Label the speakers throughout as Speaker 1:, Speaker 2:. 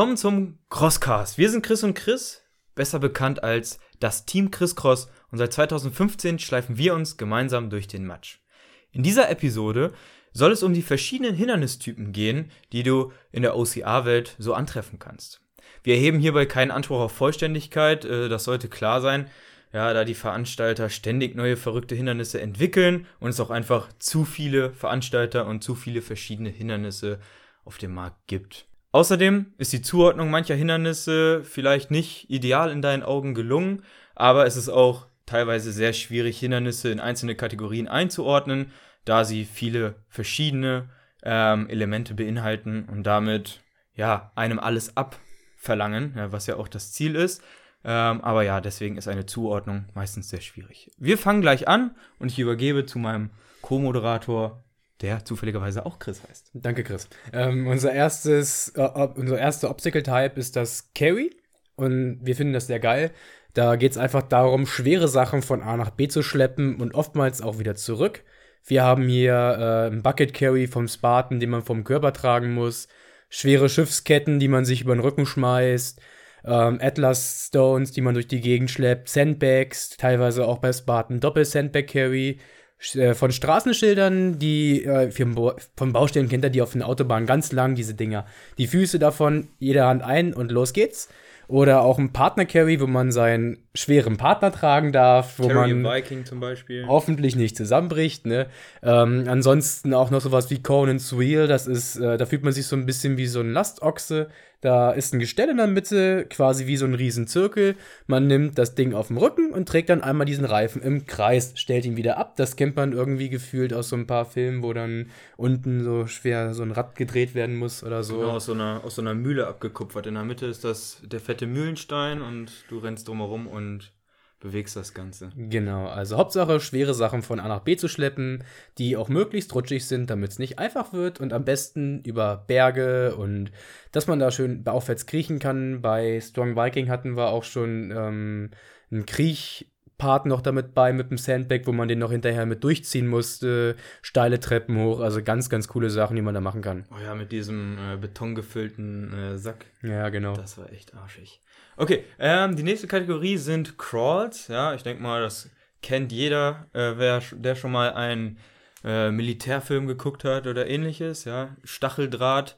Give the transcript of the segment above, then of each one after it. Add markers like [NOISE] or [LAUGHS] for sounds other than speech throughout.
Speaker 1: Willkommen zum Crosscast. Wir sind Chris und Chris, besser bekannt als das Team Chris Cross und seit 2015 schleifen wir uns gemeinsam durch den Matsch. In dieser Episode soll es um die verschiedenen Hindernistypen gehen, die du in der OCR-Welt so antreffen kannst. Wir erheben hierbei keinen Anspruch auf Vollständigkeit, äh, das sollte klar sein, ja, da die Veranstalter ständig neue verrückte Hindernisse entwickeln und es auch einfach zu viele Veranstalter und zu viele verschiedene Hindernisse auf dem Markt gibt. Außerdem ist die Zuordnung mancher Hindernisse vielleicht nicht ideal in deinen Augen gelungen, aber es ist auch teilweise sehr schwierig, Hindernisse in einzelne Kategorien einzuordnen, da sie viele verschiedene ähm, Elemente beinhalten und damit ja einem alles abverlangen, ja, was ja auch das Ziel ist. Ähm, aber ja, deswegen ist eine Zuordnung meistens sehr schwierig. Wir fangen gleich an und ich übergebe zu meinem Co-Moderator der zufälligerweise auch Chris heißt.
Speaker 2: Danke, Chris. Ähm, unser erstes, äh, unser erster Obstacle-Type ist das Carry und wir finden das sehr geil. Da geht es einfach darum, schwere Sachen von A nach B zu schleppen und oftmals auch wieder zurück. Wir haben hier äh, einen Bucket Carry vom Spartan, den man vom Körper tragen muss, schwere Schiffsketten, die man sich über den Rücken schmeißt, ähm, Atlas Stones, die man durch die Gegend schleppt, Sandbags, teilweise auch bei Spartan Doppel-Sandbag Carry äh, von Straßenschildern, die äh, von Baustellen kennt er die auf den Autobahnen ganz lang, diese Dinger. Die Füße davon, jede Hand ein und los geht's. Oder auch ein Partner-Carry, wo man seinen schweren Partner tragen darf, wo Carry man
Speaker 1: Viking zum Beispiel.
Speaker 2: hoffentlich nicht zusammenbricht. Ne? Ähm, ansonsten auch noch sowas wie Conan's Wheel, das ist, äh, da fühlt man sich so ein bisschen wie so ein Lastochse. Da ist ein Gestell in der Mitte, quasi wie so ein Riesenzirkel. Man nimmt das Ding auf dem Rücken und trägt dann einmal diesen Reifen im Kreis, stellt ihn wieder ab. Das kennt man irgendwie gefühlt aus so ein paar Filmen, wo dann unten so schwer so ein Rad gedreht werden muss oder so.
Speaker 1: Genau, aus so einer, aus so einer Mühle abgekupfert. In der Mitte ist das der fette Mühlenstein und du rennst drumherum und bewegst das Ganze.
Speaker 2: Genau, also Hauptsache schwere Sachen von A nach B zu schleppen, die auch möglichst rutschig sind, damit es nicht einfach wird und am besten über Berge und dass man da schön aufwärts kriechen kann. Bei Strong Viking hatten wir auch schon ähm, einen Kriechpart noch damit bei mit dem Sandbag, wo man den noch hinterher mit durchziehen musste, steile Treppen hoch, also ganz, ganz coole Sachen, die man da machen kann.
Speaker 1: Oh ja, mit diesem äh, betongefüllten äh, Sack.
Speaker 2: Ja, genau.
Speaker 1: Das war echt arschig. Okay, ähm, die nächste Kategorie sind Crawls. Ja, ich denke mal, das kennt jeder, äh, wer, der schon mal einen äh, Militärfilm geguckt hat oder ähnliches. Ja, Stacheldraht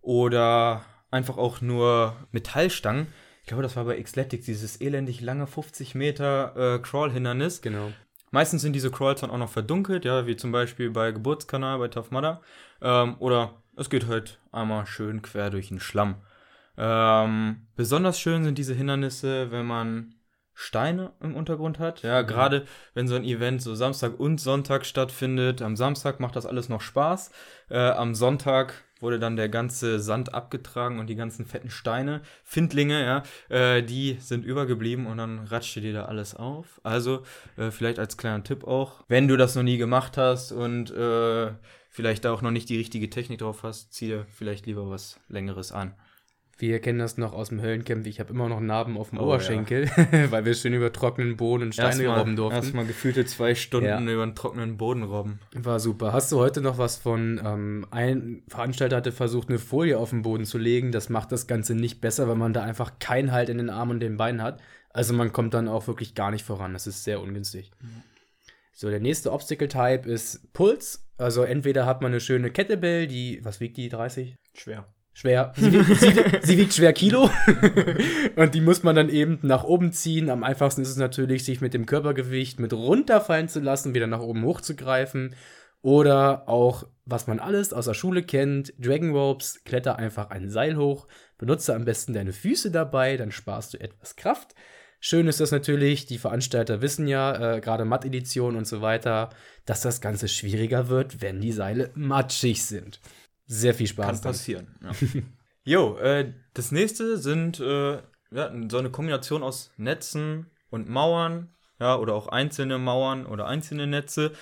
Speaker 1: oder einfach auch nur Metallstangen. Ich glaube, das war bei Xletics, dieses elendig lange 50 Meter äh, Crawl-Hindernis.
Speaker 2: Genau.
Speaker 1: Meistens sind diese Crawls dann auch noch verdunkelt, ja, wie zum Beispiel bei Geburtskanal bei Tough Mudder. Ähm, oder es geht halt einmal schön quer durch den Schlamm. Ähm, besonders schön sind diese Hindernisse, wenn man Steine im Untergrund hat. Ja, gerade wenn so ein Event so Samstag und Sonntag stattfindet. Am Samstag macht das alles noch Spaß. Äh, am Sonntag wurde dann der ganze Sand abgetragen und die ganzen fetten Steine, Findlinge, ja, äh, die sind übergeblieben und dann ratschte dir da alles auf. Also äh, vielleicht als kleiner Tipp auch, wenn du das noch nie gemacht hast und äh, vielleicht da auch noch nicht die richtige Technik drauf hast, zieh dir vielleicht lieber was Längeres an.
Speaker 2: Wir kennen das noch aus dem Höllenkämpf. Ich habe immer noch Narben auf dem oh, Oberschenkel, ja. [LAUGHS] weil wir schön über trockenen Boden und Steine erstmal, robben durften.
Speaker 1: Erstmal gefühlte zwei Stunden ja. über einen trockenen Boden robben.
Speaker 2: War super. Hast du heute noch was von, ähm, ein Veranstalter hatte versucht, eine Folie auf den Boden zu legen. Das macht das Ganze nicht besser, weil man da einfach keinen Halt in den Armen und den Beinen hat. Also man kommt dann auch wirklich gar nicht voran. Das ist sehr ungünstig. Mhm. So, der nächste Obstacle-Type ist Puls. Also entweder hat man eine schöne Kettlebell, die, was wiegt die, 30?
Speaker 1: Schwer
Speaker 2: schwer. Sie, sie, sie, wiegt schwer Kilo. [LAUGHS] und die muss man dann eben nach oben ziehen. Am einfachsten ist es natürlich, sich mit dem Körpergewicht mit runterfallen zu lassen, wieder nach oben hochzugreifen. Oder auch, was man alles aus der Schule kennt, Dragon Ropes, kletter einfach ein Seil hoch, benutze am besten deine Füße dabei, dann sparst du etwas Kraft. Schön ist das natürlich, die Veranstalter wissen ja, äh, gerade Matt-Edition und so weiter, dass das Ganze schwieriger wird, wenn die Seile matschig sind sehr viel Spaß.
Speaker 1: Kann passieren. Ja. [LAUGHS] jo, äh, das nächste sind äh, ja, so eine Kombination aus Netzen und Mauern, ja, oder auch einzelne Mauern oder einzelne Netze.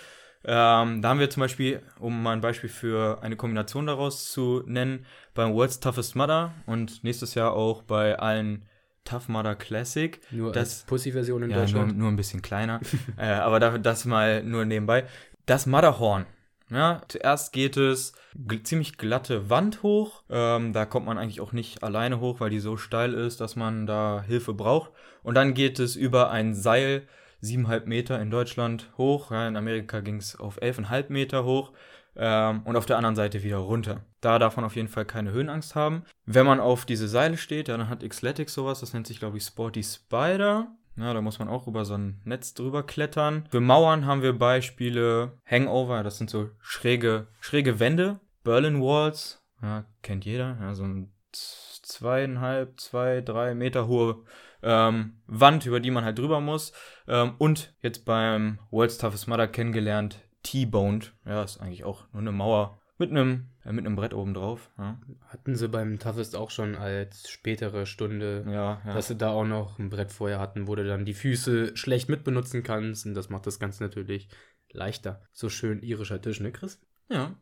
Speaker 1: Ähm, da haben wir zum Beispiel, um mal ein Beispiel für eine Kombination daraus zu nennen, beim World's Toughest Mudder und nächstes Jahr auch bei allen Tough Mudder Classic.
Speaker 2: Nur das Pussy-Version in
Speaker 1: ja,
Speaker 2: Deutschland.
Speaker 1: Nur, nur ein bisschen kleiner. [LAUGHS] äh, aber das mal nur nebenbei. Das Mudderhorn Ja, zuerst geht es gl ziemlich glatte Wand hoch. Ähm, da kommt man eigentlich auch nicht alleine hoch, weil die so steil ist, dass man da Hilfe braucht. Und dann geht es über ein Seil, siebeneinhalb Meter in Deutschland hoch. Ja, in Amerika ging es auf elfeinhalb Meter hoch. Ähm, und auf der anderen Seite wieder runter. Da darf man auf jeden Fall keine Höhenangst haben. Wenn man auf diese Seile steht, ja, dann hat Xletics sowas, das nennt sich, glaube ich, Sporty Spider. Ja, da muss man auch über so ein Netz drüber klettern. Für Mauern haben wir Beispiele Hangover, das sind so schräge, schräge Wände. Berlin Walls, ja, kennt jeder. Ja, so ein zweieinhalb, zwei, drei Meter hohe ähm, Wand, über die man halt drüber muss. Ähm, und jetzt beim World's Toughest Mother kennengelernt, T-Boned. Ja, ist eigentlich auch nur eine Mauer mit einem, mit einem Brett oben drauf. Ja.
Speaker 2: Hatten sie beim Toughest auch schon als spätere Stunde,
Speaker 1: Ja, ja.
Speaker 2: dass sie da auch noch ein Brett vorher hatten, wo du dann die Füße schlecht mitbenutzen kannst. Und das macht das Ganze natürlich leichter. So schön irischer Tisch, ne, Chris?
Speaker 1: ja,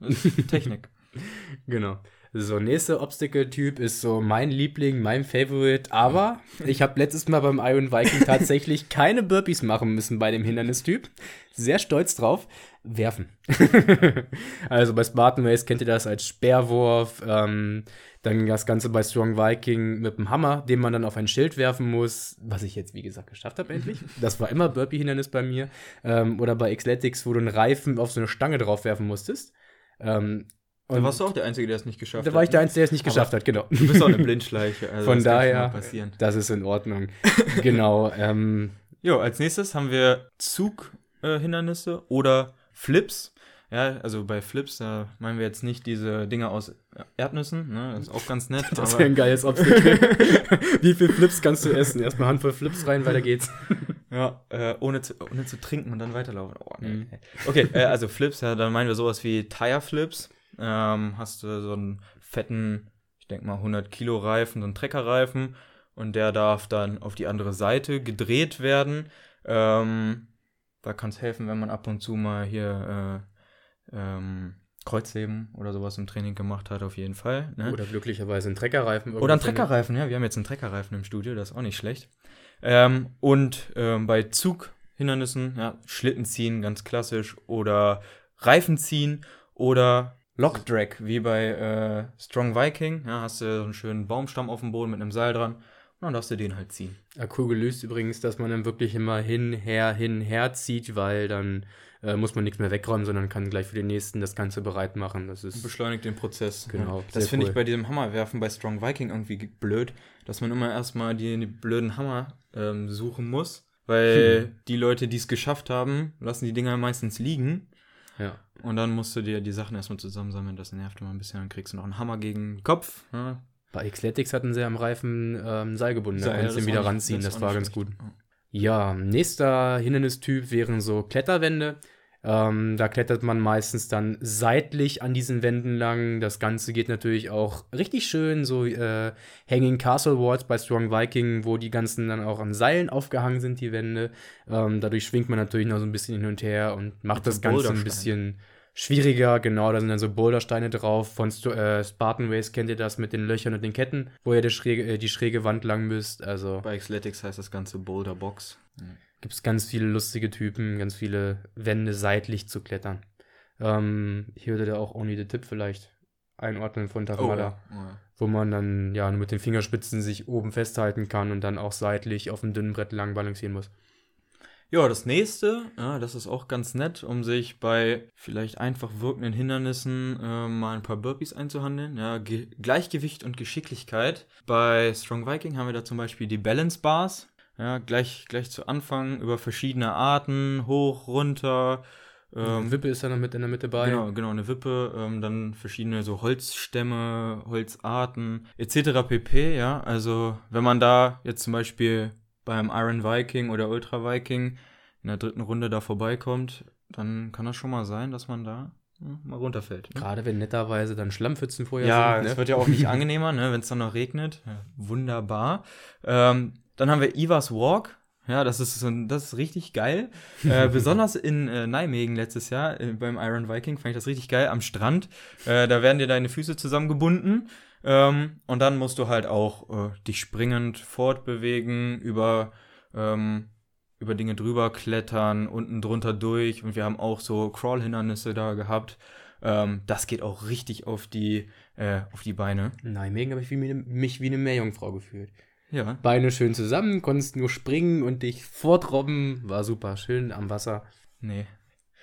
Speaker 1: Technik. [LAUGHS]
Speaker 2: Genau. So, nächster Obstacle-Typ ist so mein Liebling, mein Favorite. Aber ich habe letztes Mal beim Iron Viking tatsächlich [LAUGHS] keine Burpees machen müssen bei dem Hindernistyp. Sehr stolz drauf. Werfen. [LAUGHS] also bei Spartan Race kennt ihr das als Speerwurf. Ähm, dann das Ganze bei Strong Viking mit dem Hammer, den man dann auf ein Schild werfen muss. Was ich jetzt, wie gesagt, geschafft habe endlich. Das war immer Burpee-Hindernis bei mir. Ähm, oder bei Xletics, wo du einen Reifen auf so eine Stange drauf werfen musstest. Ähm,
Speaker 1: Da warst du auch der Einzige, der es nicht geschafft
Speaker 2: da
Speaker 1: hat.
Speaker 2: war ich der Einzige, der es nicht
Speaker 1: Aber
Speaker 2: geschafft hat, genau.
Speaker 1: Du bist auch eine [LAUGHS] Blindschleiche. Also
Speaker 2: Von
Speaker 1: das
Speaker 2: daher-. Das ist in Ordnung. [LAUGHS] genau. Ähm,
Speaker 1: Jo, als nächstes haben wir Zughindernisse oder Flips. Ja, also bei Flips, da meinen wir jetzt nicht diese Dinger aus Erdnüssen, ne? Das ist auch ganz nett. [LAUGHS]
Speaker 2: das
Speaker 1: aber-
Speaker 2: wäre ein geiles Obstacle. Wie viel Flips kannst du essen? Erstmal Handvoll Flips rein, weiter geht's.
Speaker 1: Ja, äh, ohne, zu, ohne zu trinken und dann weiterlaufen. Oh, nee.
Speaker 2: Mhm.
Speaker 1: Okay, äh, also Flips, ja, dann meinen wir sowas wie Tire Flips. Ähm, hast du so einen fetten, ich denke mal 100 Kilo Reifen, so einen Treckerreifen und der darf dann auf die andere Seite gedreht werden. Ähm, da kann es helfen, wenn man ab und zu mal hier äh, ähm, Kreuzheben oder sowas im Training gemacht hat, auf jeden Fall. Ne?
Speaker 2: Oder glücklicherweise ein Treckerreifen.
Speaker 1: Oder ein
Speaker 2: irgendwo findet.
Speaker 1: Treckerreifen, ja. Wir haben jetzt einen Treckerreifen im Studio, das ist auch nicht schlecht. Ähm, und ähm, bei Zughindernissen, ja, Schlitten ziehen, ganz klassisch. Oder Reifen ziehen oder Lockdrag, wie bei äh, Strong Viking. Ja, hast du so einen schönen Baumstamm auf dem Boden mit einem Seil dran. Und dann darfst du den halt ziehen.
Speaker 2: Ja, cool gelöst übrigens, dass man dann wirklich immer hin, her, hin, her zieht, weil dann äh, muss man nichts mehr wegräumen, sondern kann gleich für den nächsten das Ganze bereit machen. Das ist
Speaker 1: Beschleunigt den Prozess.
Speaker 2: Genau,
Speaker 1: Ja. Das finde
Speaker 2: cool.
Speaker 1: ich bei diesem Hammerwerfen bei Strong Viking irgendwie ge- blöd, dass man immer erstmal die, die blöden Hammer ähm, suchen muss. Weil
Speaker 2: Hm. [LAUGHS]
Speaker 1: die Leute, die es geschafft haben, lassen die Dinger meistens liegen.
Speaker 2: ja.
Speaker 1: Und dann musst du dir die Sachen erstmal zusammensammeln. Das nervt immer ein bisschen. Dann kriegst du noch einen Hammer gegen den Kopf. Ja.
Speaker 2: Bei Xletics hatten sie am Reifen ähm, Seil gebunden, da konntest du
Speaker 1: das
Speaker 2: ihn wieder
Speaker 1: nicht-
Speaker 2: ranziehen, das
Speaker 1: auch
Speaker 2: war ganz
Speaker 1: schlecht.
Speaker 2: gut.
Speaker 1: Ja.
Speaker 2: Nächster Hindernistyp wären so Kletterwände. Ähm, da klettert man meistens dann seitlich an diesen Wänden lang. Das Ganze geht natürlich auch richtig schön, so äh, Hanging Castle Walls bei Strong Viking, wo die ganzen dann auch an Seilen aufgehangen sind, die Wände. Ähm, dadurch schwingt man natürlich noch so ein bisschen hin und her und macht
Speaker 1: Mit
Speaker 2: das Ganze ein bisschen schwieriger. Genau, da sind dann so Bouldersteine drauf. Von Sto äh, Spartan Race kennt ihr das mit den Löchern und den Ketten, wo ihr die schräge, äh, die schräge Wand lang müsst. Also
Speaker 1: Bei Xletics heißt das Ganze Boulder Box.
Speaker 2: gibt es ganz viele lustige Typen, ganz viele Wände seitlich zu klettern. Ähm, ich würde da auch Only the Tip vielleicht einordnen von Taramada,
Speaker 1: Oh, ja.
Speaker 2: wo man dann ja nur mit den Fingerspitzen sich oben festhalten kann und dann auch seitlich auf dem dünnen Brett lang balancieren muss.
Speaker 1: Ja, das nächste, ja, das ist auch ganz nett, um sich bei vielleicht einfach wirkenden Hindernissen äh, mal ein paar Burpees einzuhandeln. Ja, Ge Gleichgewicht und Geschicklichkeit. Bei Strong Viking haben wir da zum Beispiel die Balance Bars. Ja, gleich, gleich zu Anfang über verschiedene Arten, hoch, runter. Ähm,
Speaker 2: Wippe ist da noch mit in der Mitte bei.
Speaker 1: Genau, genau, eine Wippe, ähm, dann verschiedene so Holzstämme, Holzarten, etc. pp, ja. Also, wenn man da jetzt zum Beispiel beim Iron Viking oder Ultra Viking in der dritten Runde da vorbeikommt, dann kann das schon mal sein, dass man da ja, mal runterfällt. Ne?
Speaker 2: Gerade wenn netterweise dann Schlammpfützen vorher
Speaker 1: Ja,
Speaker 2: sind.
Speaker 1: es
Speaker 2: Ne?
Speaker 1: wird ja auch nicht angenehmer, ne, wenn es dann noch regnet. Ja, wunderbar. Ähm, dann haben wir Ivas Walk. Ja, das ist, so ein, das ist richtig geil. Äh, [LAUGHS] besonders in äh, Nijmegen letztes Jahr äh, beim Iron Viking fand ich das richtig geil am Strand. Äh, da werden dir deine Füße zusammengebunden. Ähm, und dann musst du halt auch äh, dich springend fortbewegen über ähm, über Dinge drüber klettern, unten drunter durch und wir haben auch so Crawl-Hindernisse da gehabt. Ähm, das geht auch richtig auf die, äh, auf die Beine.
Speaker 2: Nein, Megan habe ich wie, mich wie eine Meerjungfrau gefühlt.
Speaker 1: Ja.
Speaker 2: Beine schön zusammen, konntest nur springen und dich fortrobben. War super, schön am Wasser.
Speaker 1: Nee.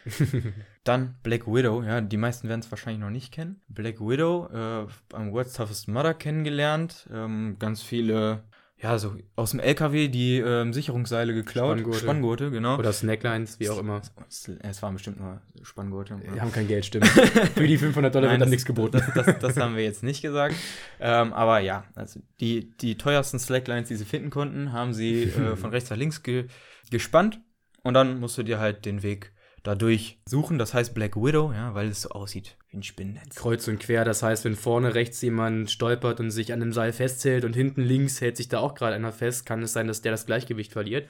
Speaker 1: [LAUGHS] Dann Black Widow, ja, die meisten werden es wahrscheinlich noch nicht kennen. Black Widow, äh, beim World's Toughest Mother kennengelernt. Ähm, ganz viele, ja, so aus dem LKW die ähm, Sicherungsseile geklaut.
Speaker 2: Spanngurte.
Speaker 1: Spanngurte, genau.
Speaker 2: Oder Snacklines, wie auch immer.
Speaker 1: Es, waren bestimmt nur Spanngurte.
Speaker 2: Wir haben kein Geld, stimmt. [LAUGHS] Für die 500 Dollar
Speaker 1: Nein,
Speaker 2: wird dann nichts geboten.
Speaker 1: Das, das, das haben wir jetzt nicht gesagt. Ähm, aber ja, also die, die teuersten Slacklines, die sie finden konnten, haben sie [LAUGHS] äh, von rechts nach links ge gespannt. Und dann musst du dir halt den Weg dadurch suchen. Das heißt Black Widow, ja, weil es so aussieht wie ein Spinnennetz.
Speaker 2: Kreuz und quer, das heißt, wenn vorne rechts jemand stolpert und sich an dem Seil festhält und hinten links hält sich da auch gerade einer fest, kann es sein, dass der das Gleichgewicht verliert.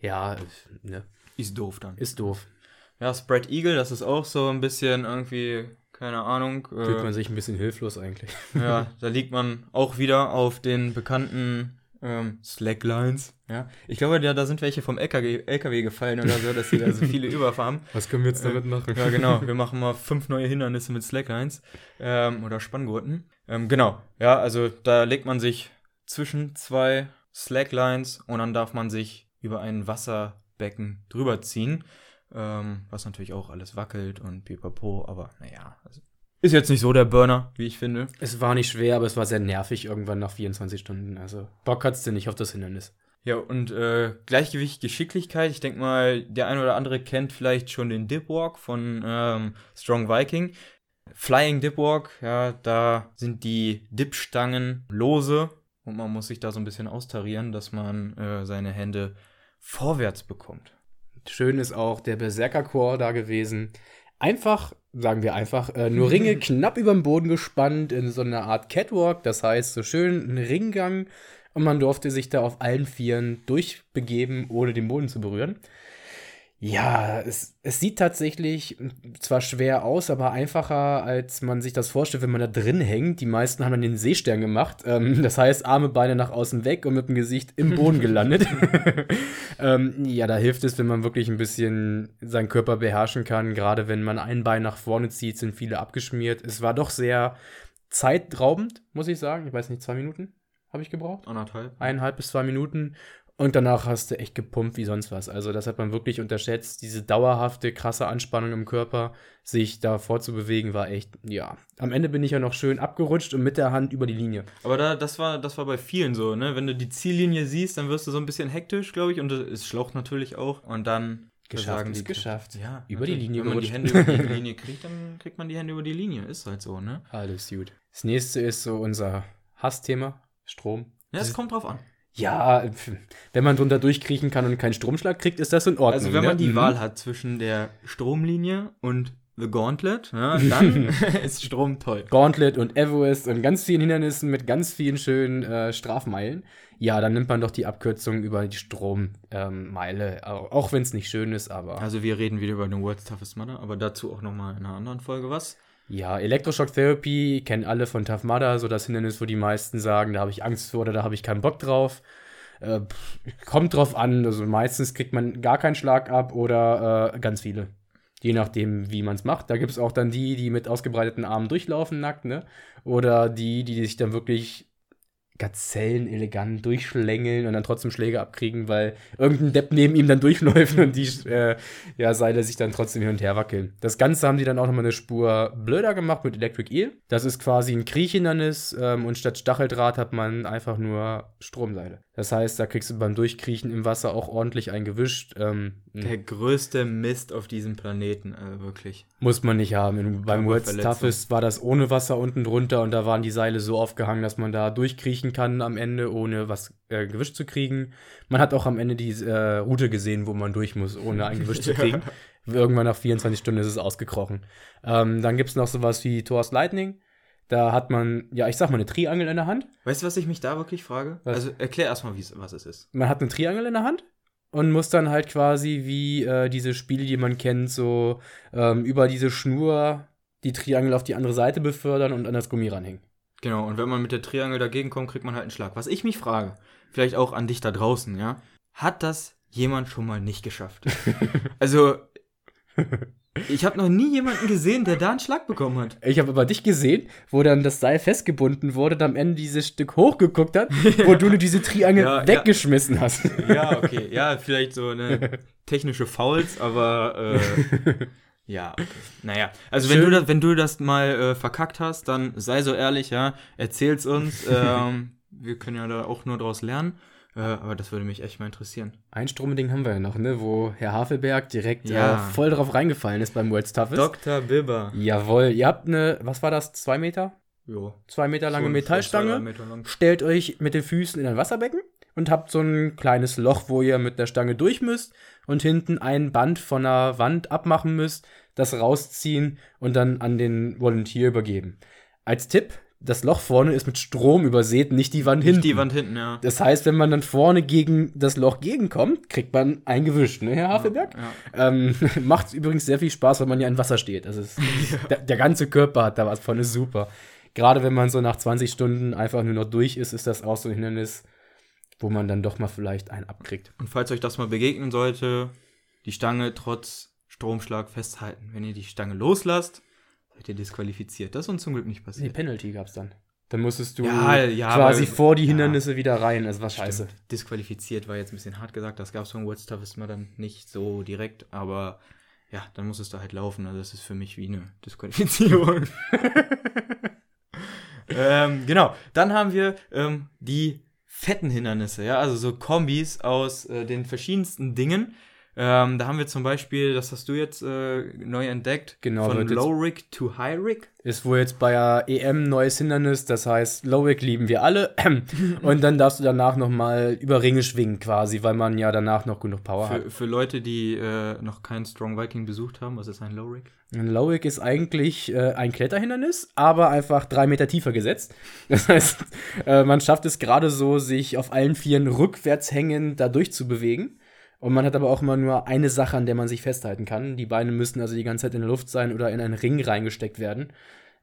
Speaker 2: Ja, ne,
Speaker 1: Ist doof dann.
Speaker 2: ist doof.
Speaker 1: Ja, Spread Eagle, das ist auch so ein bisschen irgendwie, keine Ahnung.
Speaker 2: Fühlt
Speaker 1: Äh,
Speaker 2: man sich ein bisschen hilflos eigentlich.
Speaker 1: ja, [LAUGHS] da liegt man auch wieder auf den bekannten ähm, Slacklines. Ja, ich glaube, da, da sind welche vom LKW, LKW gefallen oder so, dass sie da so viele [LAUGHS] überfahren.
Speaker 2: Was können wir jetzt
Speaker 1: damit
Speaker 2: machen?
Speaker 1: Ja, genau. Wir [LAUGHS] machen mal fünf neue Hindernisse mit Slacklines ähm, oder Spanngurten. Ähm, genau. Ja, also da legt man sich zwischen zwei Slacklines und dann darf man sich über ein Wasserbecken drüber ziehen. Ähm, was natürlich auch alles wackelt und pipapo, aber naja. Also ist jetzt nicht so der Burner, wie ich finde.
Speaker 2: Es war nicht schwer, aber es war sehr nervig irgendwann nach 24 Stunden. Also Bock hat's denn nicht auf das Hindernis.
Speaker 1: Ja, und äh, Gleichgewicht, Geschicklichkeit. Ich denke mal, der ein oder andere kennt vielleicht schon den Dipwalk von ähm, Strong Viking. Flying Dipwalk, ja, da sind die Dipstangen lose und man muss sich da so ein bisschen austarieren, dass man äh, seine Hände vorwärts bekommt.
Speaker 2: Schön ist auch der Berserker-Chor da gewesen. Einfach, sagen wir einfach, äh, nur Ringe [LAUGHS] knapp über dem Boden gespannt in so einer Art Catwalk. Das heißt, so schön ein Ringgang. Und man durfte sich da auf allen Vieren durchbegeben, ohne den Boden zu berühren. Ja, es, es sieht tatsächlich zwar schwer aus, aber einfacher, als man sich das vorstellt, wenn man da drin hängt. Die meisten haben dann den Seestern gemacht. Ähm, [LAUGHS] das heißt, Arme, Beine nach außen weg und mit dem Gesicht im Boden [LAUGHS] gelandet. [LAUGHS] ähm, ja, da hilft es, wenn man wirklich ein bisschen seinen Körper beherrschen kann. Gerade wenn man ein Bein nach vorne zieht, sind viele abgeschmiert. Es war doch sehr zeitraubend, muss ich sagen. Ich weiß nicht, zwei Minuten habe ich gebraucht
Speaker 1: Anderthalb.
Speaker 2: eineinhalb bis zwei Minuten. Und danach hast du echt gepumpt wie sonst was. Also, das hat man wirklich unterschätzt. Diese dauerhafte, krasse Anspannung im Körper, sich da vorzubewegen, war echt, ja. Am Ende bin ich ja noch schön abgerutscht und mit der Hand über die Linie.
Speaker 1: Aber da, das, war, das war bei vielen so, ne? Wenn du die Ziellinie siehst, dann wirst du so ein bisschen hektisch, glaube ich, und es schlaucht natürlich auch. Und dann
Speaker 2: Geschafft ist
Speaker 1: die-
Speaker 2: geschafft.
Speaker 1: Ja,
Speaker 2: Über die. Linie
Speaker 1: Wenn man die
Speaker 2: gerutscht.
Speaker 1: Hände über die [LAUGHS] Linie kriegt, dann kriegt man die Hände über die Linie. Ist halt so, ne?
Speaker 2: Alles gut. Das nächste ist so unser Hassthema: Strom.
Speaker 1: Ja, es kommt drauf an.
Speaker 2: Ja, wenn man drunter durchkriechen kann und keinen Stromschlag kriegt, ist das in Ordnung.
Speaker 1: Also wenn man
Speaker 2: ne?
Speaker 1: die
Speaker 2: Mhm.
Speaker 1: Wahl hat zwischen der Stromlinie und The Gauntlet, ja, dann [LAUGHS] [LAUGHS] ist Strom toll.
Speaker 2: Gauntlet und Everest und ganz vielen Hindernissen mit ganz vielen schönen äh, Strafmeilen. Ja, dann nimmt man doch die Abkürzung über die Strommeile, ähm, auch, wenn es nicht schön ist, aber
Speaker 1: Also wir reden wieder über den World's Toughest Mudder, aber dazu auch nochmal in einer anderen Folge was.
Speaker 2: Ja, Elektroshock Therapy kennen alle von Tough Mudder, so das Hindernis, wo die meisten sagen, da habe ich Angst vor oder da habe ich keinen Bock drauf. Äh, kommt drauf an, also meistens kriegt man gar keinen Schlag ab oder äh, ganz viele. Je nachdem, wie man es macht. Da gibt es auch dann die, die mit ausgebreiteten Armen durchlaufen, nackt, ne? Oder die, die sich dann wirklich Gazellen elegant durchschlängeln und dann trotzdem Schläge abkriegen, weil irgendein Depp neben ihm dann durchläuft und die äh, ja, Seile sich dann trotzdem hin und her wackeln. Das Ganze haben die dann auch nochmal eine Spur blöder gemacht mit Electric Eel. Das ist quasi ein Kriechhindernis ähm, und statt Stacheldraht hat man einfach nur Stromseile. Das heißt, da kriegst du beim Durchkriechen im Wasser auch ordentlich eingewischt. Ähm,
Speaker 1: Der größte Mist auf diesem Planeten, also wirklich.
Speaker 2: muss man nicht haben. In, beim World's. Toughest war das ohne Wasser unten drunter und da waren die Seile so aufgehangen, dass man da durchkriechen kann am Ende, ohne was äh, gewischt zu kriegen. Man hat auch am Ende die äh, Route gesehen, wo man durch muss, ohne ein Gewisch zu [LAUGHS] kriegen. Irgendwann nach 24 Stunden ist es ausgekrochen. Ähm, dann gibt es noch sowas wie Thor's Lightning. Da hat man, ja, ich sag mal, eine Triangel in der Hand.
Speaker 1: Weißt du, was ich mich da wirklich frage?
Speaker 2: Was?
Speaker 1: Also erklär erstmal, was es ist.
Speaker 2: man hat eine Triangel in der Hand und muss dann halt quasi wie äh, diese Spiele, die man kennt, so ähm, über diese Schnur die Triangel auf die andere Seite befördern und an das Gummi ranhängen.
Speaker 1: Genau, und wenn man mit der Triangel dagegen kommt, kriegt man halt einen Schlag. Was ich mich frage, vielleicht auch an dich da draußen, ja, hat das jemand schon mal nicht geschafft. [LAUGHS] also, ich habe noch nie jemanden gesehen, der da einen Schlag bekommen hat.
Speaker 2: Ich habe aber dich gesehen, wo dann das Seil festgebunden wurde und am Ende dieses Stück hochgeguckt hat, wo [LAUGHS] du nur diese Triangel
Speaker 1: Ja, ja.
Speaker 2: weggeschmissen hast.
Speaker 1: Ja, okay. Ja, vielleicht so eine technische Fouls, aber äh, [LAUGHS] ja, okay. Naja, also wenn du, das, wenn du das mal äh, verkackt hast, dann sei so ehrlich, ja, erzähl's uns. [LAUGHS] Ähm, wir können ja da auch nur draus lernen. Äh, aber das würde mich echt mal interessieren.
Speaker 2: Ein Stromding haben wir ja noch, ne, wo Herr Havelberg direkt
Speaker 1: Ja.
Speaker 2: äh, voll drauf reingefallen ist beim World's Toughest.
Speaker 1: Dr. Bibber.
Speaker 2: Jawohl, ihr habt eine, was war das, zwei Meter?
Speaker 1: Jo.
Speaker 2: Zwei Meter lange
Speaker 1: So-
Speaker 2: Metallstange.
Speaker 1: Meter lang.
Speaker 2: stellt euch mit den Füßen in ein Wasserbecken und habt so ein kleines Loch, wo ihr mit der Stange durch müsst und hinten ein Band von der Wand abmachen müsst, das rausziehen und dann an den Volunteer übergeben. Als Tipp, das Loch vorne ist mit Strom übersät, nicht die Wand hinten.
Speaker 1: Nicht die Wand hinten, ja.
Speaker 2: Das heißt, wenn man dann vorne gegen das Loch gegenkommt, kriegt man ein Gewisch, ne, Herr Havelberg?
Speaker 1: Ja.
Speaker 2: Ähm, [LAUGHS] macht übrigens sehr viel Spaß, wenn man ja im Wasser steht. Also es, [LAUGHS] der, der ganze Körper hat da was von, ist super. Gerade wenn man so nach 20 Stunden einfach nur noch durch ist, ist das auch so ein Hindernis, wo man dann doch mal vielleicht einen abkriegt.
Speaker 1: Und falls euch das mal begegnen sollte, die Stange trotz Stromschlag festhalten. Wenn ihr die Stange loslasst, seid ihr disqualifiziert. Das ist uns zum Glück nicht passiert.
Speaker 2: Penalty gab's dann. Dann musstest du
Speaker 1: Ja, ja,
Speaker 2: quasi
Speaker 1: aber-
Speaker 2: vor die
Speaker 1: ja.
Speaker 2: Hindernisse wieder rein. Das war scheiße.
Speaker 1: Stimmt. Disqualifiziert war jetzt ein bisschen hart gesagt. Das gab es beim World Toughest mal dann nicht so direkt, aber ja, dann muss es da halt laufen. Also das ist für mich wie eine Disqualifizierung. [LAUGHS] ähm, genau. Dann haben wir ähm, die fetten Hindernisse, ja, also so Kombis aus äh, den verschiedensten Dingen. Ähm, da haben wir zum Beispiel, das hast du jetzt äh, neu entdeckt,
Speaker 2: Genau,
Speaker 1: von Low Rig to High Rig.
Speaker 2: Ist wohl jetzt bei der EM neues Hindernis, das heißt, Lowick lieben wir alle. [CLEARS THROAT] Und dann darfst du danach nochmal über Ringe schwingen quasi, weil man ja danach noch genug Power hat.
Speaker 1: Für, für Leute, die äh, noch keinen Strong Viking besucht haben, was ist ein Low Rig?
Speaker 2: Ein Lowick ist eigentlich äh, ein Kletterhindernis, aber einfach drei Meter tiefer gesetzt. [LAUGHS] Das heißt, äh, man schafft es gerade so, sich auf allen Vieren rückwärts hängend da durchzubewegen. Und man hat aber auch immer nur eine Sache, an der man sich festhalten kann. Die Beine müssen also die ganze Zeit in der Luft sein oder in einen Ring reingesteckt werden.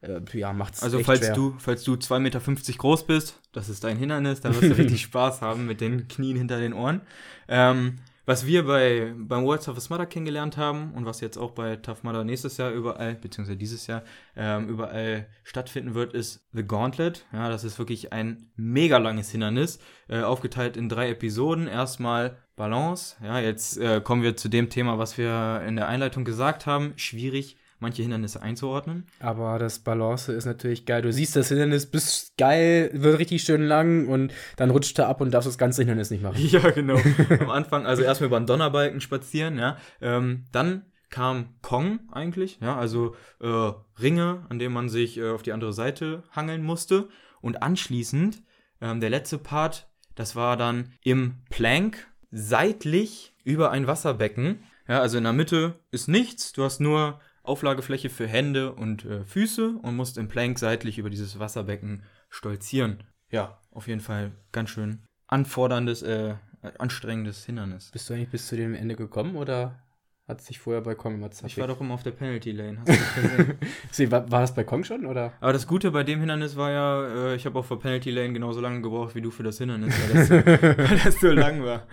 Speaker 2: Äh, ja, macht's
Speaker 1: Also
Speaker 2: echt
Speaker 1: falls
Speaker 2: schwer.
Speaker 1: du, falls du 2,50 Meter groß bist, das ist dein Hindernis, da wirst du [LAUGHS] richtig Spaß haben mit den Knien hinter den Ohren. Ähm, was wir bei, beim World Toughest Mudder kennengelernt haben und was jetzt auch bei Tough Mudder nächstes Jahr überall, beziehungsweise dieses Jahr ähm, überall stattfinden wird, ist The Gauntlet. Ja, das ist wirklich ein mega langes Hindernis, äh, aufgeteilt in drei Episoden. Erstmal Balance. Ja, jetzt äh, kommen wir zu dem Thema, was wir in der Einleitung gesagt haben. Schwierig, manche Hindernisse einzuordnen.
Speaker 2: Aber das Balance ist natürlich geil. Du siehst das Hindernis, bist geil, wird richtig schön lang und dann rutscht er ab und darfst das ganze Hindernis nicht machen. [LAUGHS]
Speaker 1: Ja, genau. Am Anfang, also erstmal über den Donnerbalken spazieren, ja. Ähm, dann kam Kong eigentlich, ja, also äh, Ringe, an denen man sich äh, auf die andere Seite hangeln musste. Und anschließend, ähm, der letzte Part, das war dann im Plank seitlich über ein Wasserbecken. Ja, also in der Mitte ist nichts, du hast nur Auflagefläche für Hände und äh, Füße und musst im Plank seitlich über dieses Wasserbecken stolzieren. Ja, auf jeden Fall ganz schön anforderndes, äh, anstrengendes Hindernis.
Speaker 2: Bist du eigentlich bis zu dem Ende gekommen oder hat sich vorher bei Kong immer
Speaker 1: Ich war doch immer auf der Penalty Lane, hast du nicht [LAUGHS] gesehen?
Speaker 2: Sie, war, war das bei Kong schon oder?
Speaker 1: Aber das Gute bei dem Hindernis war ja, äh, ich habe auf der Penalty Lane genauso lange gebraucht wie du für das Hindernis, weil das, so, [LAUGHS] weil das so lang war.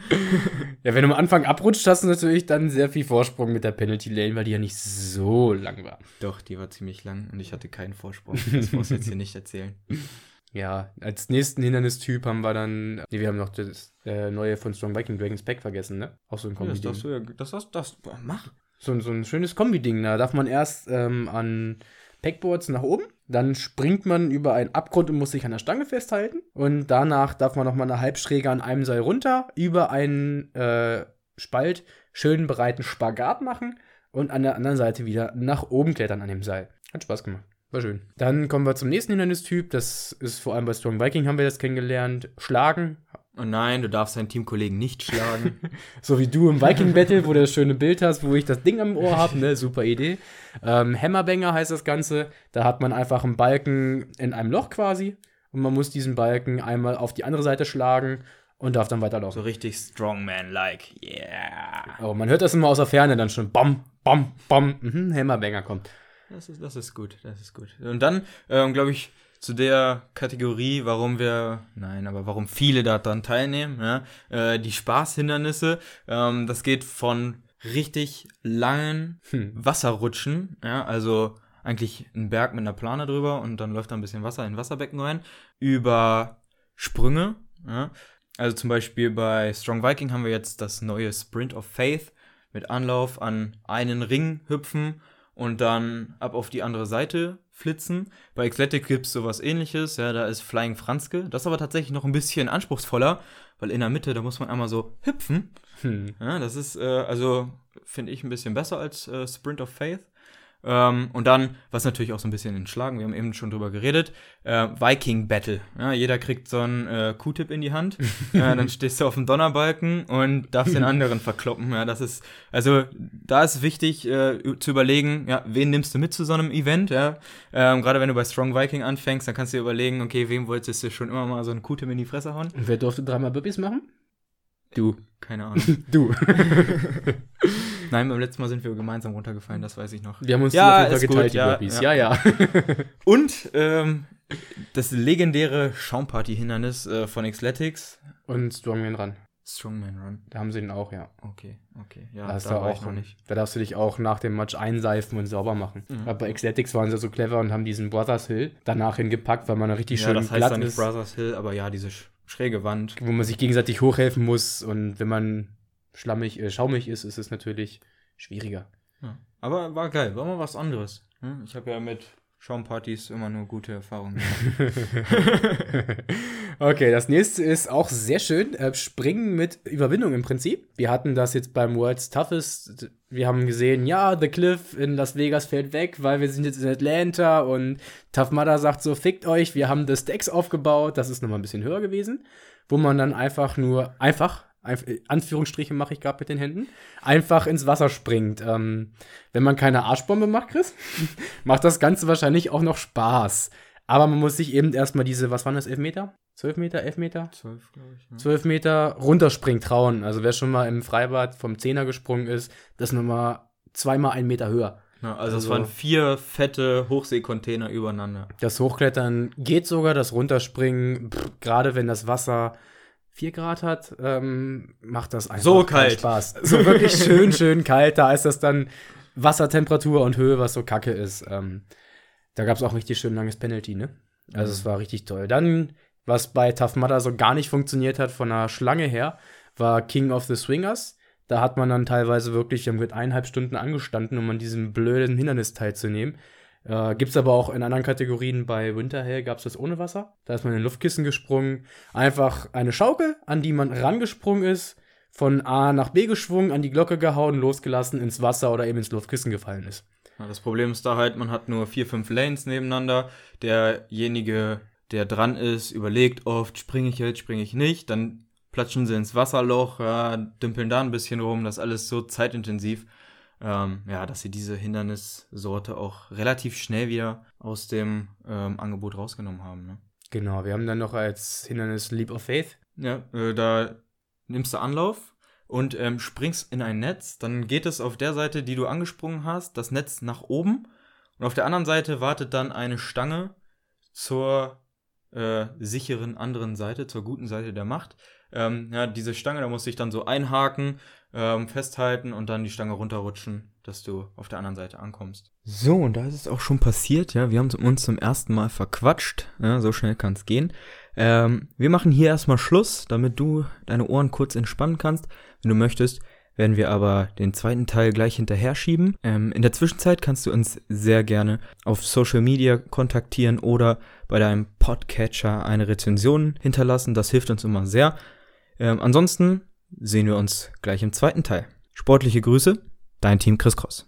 Speaker 2: Ja, wenn du am Anfang abrutscht, hast du natürlich dann sehr viel Vorsprung mit der Penalty Lane, weil die ja nicht so lang war.
Speaker 1: Doch, die war ziemlich lang und ich hatte keinen Vorsprung. Das muss ich jetzt hier nicht erzählen. [LAUGHS]
Speaker 2: Ja, als nächsten Hindernistyp haben wir dann, nee, wir haben noch das äh, neue von Strong Viking Dragon's Pack vergessen, ne? Auch so ein
Speaker 1: Ja,
Speaker 2: Kombi.
Speaker 1: das darfst du ja, das, das, das, mach.
Speaker 2: so, ein- so ein schönes Kombi-Ding. Da darf man erst ähm, an Packboards nach oben, dann springt man über einen Abgrund und muss sich an der Stange festhalten. Und danach darf man nochmal eine Halbschräge an einem Seil runter, über einen äh, Spalt schön breiten Spagat machen und an der anderen Seite wieder nach oben klettern an dem Seil. Hat Spaß gemacht. War schön. Dann kommen wir zum nächsten Hindernistyp. Das ist vor allem bei Strong Viking haben wir das kennengelernt. Schlagen.
Speaker 1: Oh nein, du darfst deinen Teamkollegen nicht schlagen. [LAUGHS]
Speaker 2: So wie du im Viking Battle, wo du das schöne Bild hast, wo ich das Ding am Ohr habe, ne? Super Idee. Ähm, Hammerbanger heißt das Ganze. Da hat man einfach einen Balken in einem Loch quasi. Und man muss diesen Balken einmal auf die andere Seite schlagen und darf dann
Speaker 1: so
Speaker 2: weiterlaufen.
Speaker 1: richtig Strongman-like. Yeah.
Speaker 2: Oh, man hört das immer aus der Ferne dann schon. Bam, bam, bam. Mhm, Hammerbanger kommt.
Speaker 1: Das ist, das ist gut, das ist gut. Und dann, ähm, glaube ich, zu der Kategorie, warum wir, nein, aber warum viele daran teilnehmen, ja, äh, die Spaßhindernisse. Ähm, das geht von richtig langen
Speaker 2: Hm.
Speaker 1: Wasserrutschen, ja, also eigentlich ein Berg mit einer Plane drüber und dann läuft da ein bisschen Wasser in ein Wasserbecken rein, über Sprünge, ja. Also zum Beispiel bei Strong Viking haben wir jetzt das neue Sprint of Faith mit Anlauf an einen Ring hüpfen und dann ab auf die andere Seite flitzen. Bei Athletic gibt es sowas ähnliches, ja, da ist Flying Franzke. Das ist aber tatsächlich noch ein bisschen anspruchsvoller, weil in der Mitte, da muss man einmal so hüpfen.
Speaker 2: Hm.
Speaker 1: Ja, das ist, äh, also, finde ich ein bisschen besser als äh, Sprint of Faith. Ähm, und dann, was natürlich auch so ein bisschen entschlagen, wir haben eben schon drüber geredet, äh, Viking Battle. Ja, jeder kriegt so einen äh, Q-Tip in die Hand. [LAUGHS] ja, dann stehst du auf dem Donnerbalken und darfst den anderen verkloppen. Ja, das ist, also da ist wichtig äh, zu überlegen, ja, wen nimmst du mit zu so einem Event, ja. Ähm, Gerade wenn du bei Strong Viking anfängst, dann kannst du dir überlegen, okay, wem wolltest du schon immer mal so einen Q-Tip in die Fresse hauen?
Speaker 2: Und wer durfte dreimal Burpees machen?
Speaker 1: Du. Keine Ahnung. [LAUGHS]
Speaker 2: Du. [LAUGHS]
Speaker 1: Nein, beim letzten Mal sind wir gemeinsam runtergefallen, das weiß ich noch.
Speaker 2: Wir haben uns
Speaker 1: Ja,
Speaker 2: die auf
Speaker 1: ist
Speaker 2: jeden Fall
Speaker 1: gut,
Speaker 2: geteilt, die
Speaker 1: ja,
Speaker 2: Burpees.
Speaker 1: ja.
Speaker 2: Ja, ja. [LAUGHS]
Speaker 1: Und ähm, das legendäre Schaumparty-Hindernis äh, von Xletics.
Speaker 2: Und Strongman ran.
Speaker 1: Strongman Run.
Speaker 2: Da haben sie den auch, ja.
Speaker 1: Okay, okay. Ja,
Speaker 2: Da,
Speaker 1: da,
Speaker 2: hast du
Speaker 1: war
Speaker 2: auch,
Speaker 1: noch nicht.
Speaker 2: da darfst du dich auch nach dem Match einseifen und sauber machen.
Speaker 1: Mhm.
Speaker 2: Aber bei Xletics waren sie so clever und haben diesen Brothers Hill danach hingepackt, weil man da richtig
Speaker 1: Ja,
Speaker 2: schön
Speaker 1: das heißt
Speaker 2: glatt
Speaker 1: dann nicht
Speaker 2: ist,
Speaker 1: Brothers Hill, aber ja, diese sch schräge Wand.
Speaker 2: wo man sich gegenseitig hochhelfen muss. Und wenn man schlammig, äh, schaumig ist, ist es natürlich schwieriger.
Speaker 1: Ja. Aber war geil, war mal was anderes. Hm? Ich habe ja mit Schaumpartys immer nur gute Erfahrungen gemacht. [LAUGHS]
Speaker 2: okay, das nächste ist auch sehr schön. Äh, Springen mit Überwindung im Prinzip. Wir hatten das jetzt beim World's Toughest. Wir haben gesehen, ja, The Cliff in Las Vegas fällt weg, weil wir sind jetzt in Atlanta und Tough Mudder sagt so, fickt euch, wir haben das Decks aufgebaut. Das ist nochmal ein bisschen höher gewesen, wo man dann einfach nur, einfach, einf Anführungsstriche mache ich gerade mit den Händen, einfach ins Wasser springt. Ähm, wenn man keine Arschbombe macht, Chris, [LAUGHS] macht das Ganze wahrscheinlich auch noch Spaß. Aber man muss sich eben erstmal diese, was waren das, 11 Meter? 12 Meter, 11 Meter?
Speaker 1: Zwölf, glaube ich.
Speaker 2: 12 Meter runterspringen trauen. Also wer schon mal im Freibad vom Zehner gesprungen ist, das ist nochmal zweimal einen Meter höher.
Speaker 1: Ja, also, es
Speaker 2: Also-
Speaker 1: waren vier fette Hochseekontainer übereinander.
Speaker 2: Das Hochklettern geht sogar, das Runterspringen, gerade wenn das Wasser 4 Grad hat, ähm, macht das einfach
Speaker 1: So kalt.
Speaker 2: Spaß. So wirklich [LAUGHS] schön, schön kalt. Da ist das dann Wassertemperatur und Höhe, was so kacke ist. Ähm, da gab es auch richtig schön langes Penalty, ne? Also es war richtig toll. Dann, was bei Tough Mudder so gar nicht funktioniert hat von der Schlange her, war King of the Swingers. Da hat man dann teilweise wirklich, wir haben mit eineinhalb Stunden angestanden, um an diesem blöden Hindernis teilzunehmen. Äh, Gibt es aber auch in anderen Kategorien bei Winterhell gab es das ohne Wasser. Da ist man in Luftkissen gesprungen. Einfach eine Schaukel, an die man rangesprungen ist, von A nach B geschwungen, an die Glocke gehauen, losgelassen, ins Wasser oder eben ins Luftkissen gefallen ist.
Speaker 1: Das Problem ist da halt, man hat nur vier, fünf Lanes nebeneinander. Derjenige, der dran ist, überlegt oft, springe ich jetzt, springe ich nicht. Dann platschen sie ins Wasserloch, ja, dümpeln da ein bisschen rum. Das ist alles so zeitintensiv, ähm, ja, dass sie diese Hindernissorte auch relativ schnell wieder aus dem ähm, Angebot rausgenommen haben. Ne?
Speaker 2: Genau, wir haben dann noch als Hindernis Leap of Faith.
Speaker 1: Ja, äh, da nimmst du Anlauf und ähm, springst in ein Netz. Dann geht es auf der Seite, die du angesprungen hast, das Netz nach oben. Und auf der anderen Seite wartet dann eine Stange zur äh, sicheren anderen Seite, zur guten Seite der Macht. Ähm, ja, diese Stange, da musst du dich dann so einhaken, ähm, festhalten und dann die Stange runterrutschen, dass du auf der anderen Seite ankommst. So, und da ist es auch schon passiert, ja. Wir haben uns zum ersten Mal verquatscht. Ja, so schnell kann es gehen. Ähm, wir machen hier erstmal Schluss, damit du deine Ohren kurz entspannen kannst. Wenn du möchtest, werden wir aber den zweiten Teil gleich hinterher schieben. Ähm, in der Zwischenzeit kannst du uns sehr gerne auf Social Media kontaktieren oder bei deinem Podcatcher eine Rezension hinterlassen. Das hilft uns immer sehr. Ähm, ansonsten sehen wir uns gleich im zweiten Teil. Sportliche Grüße, dein Team Chris Cross.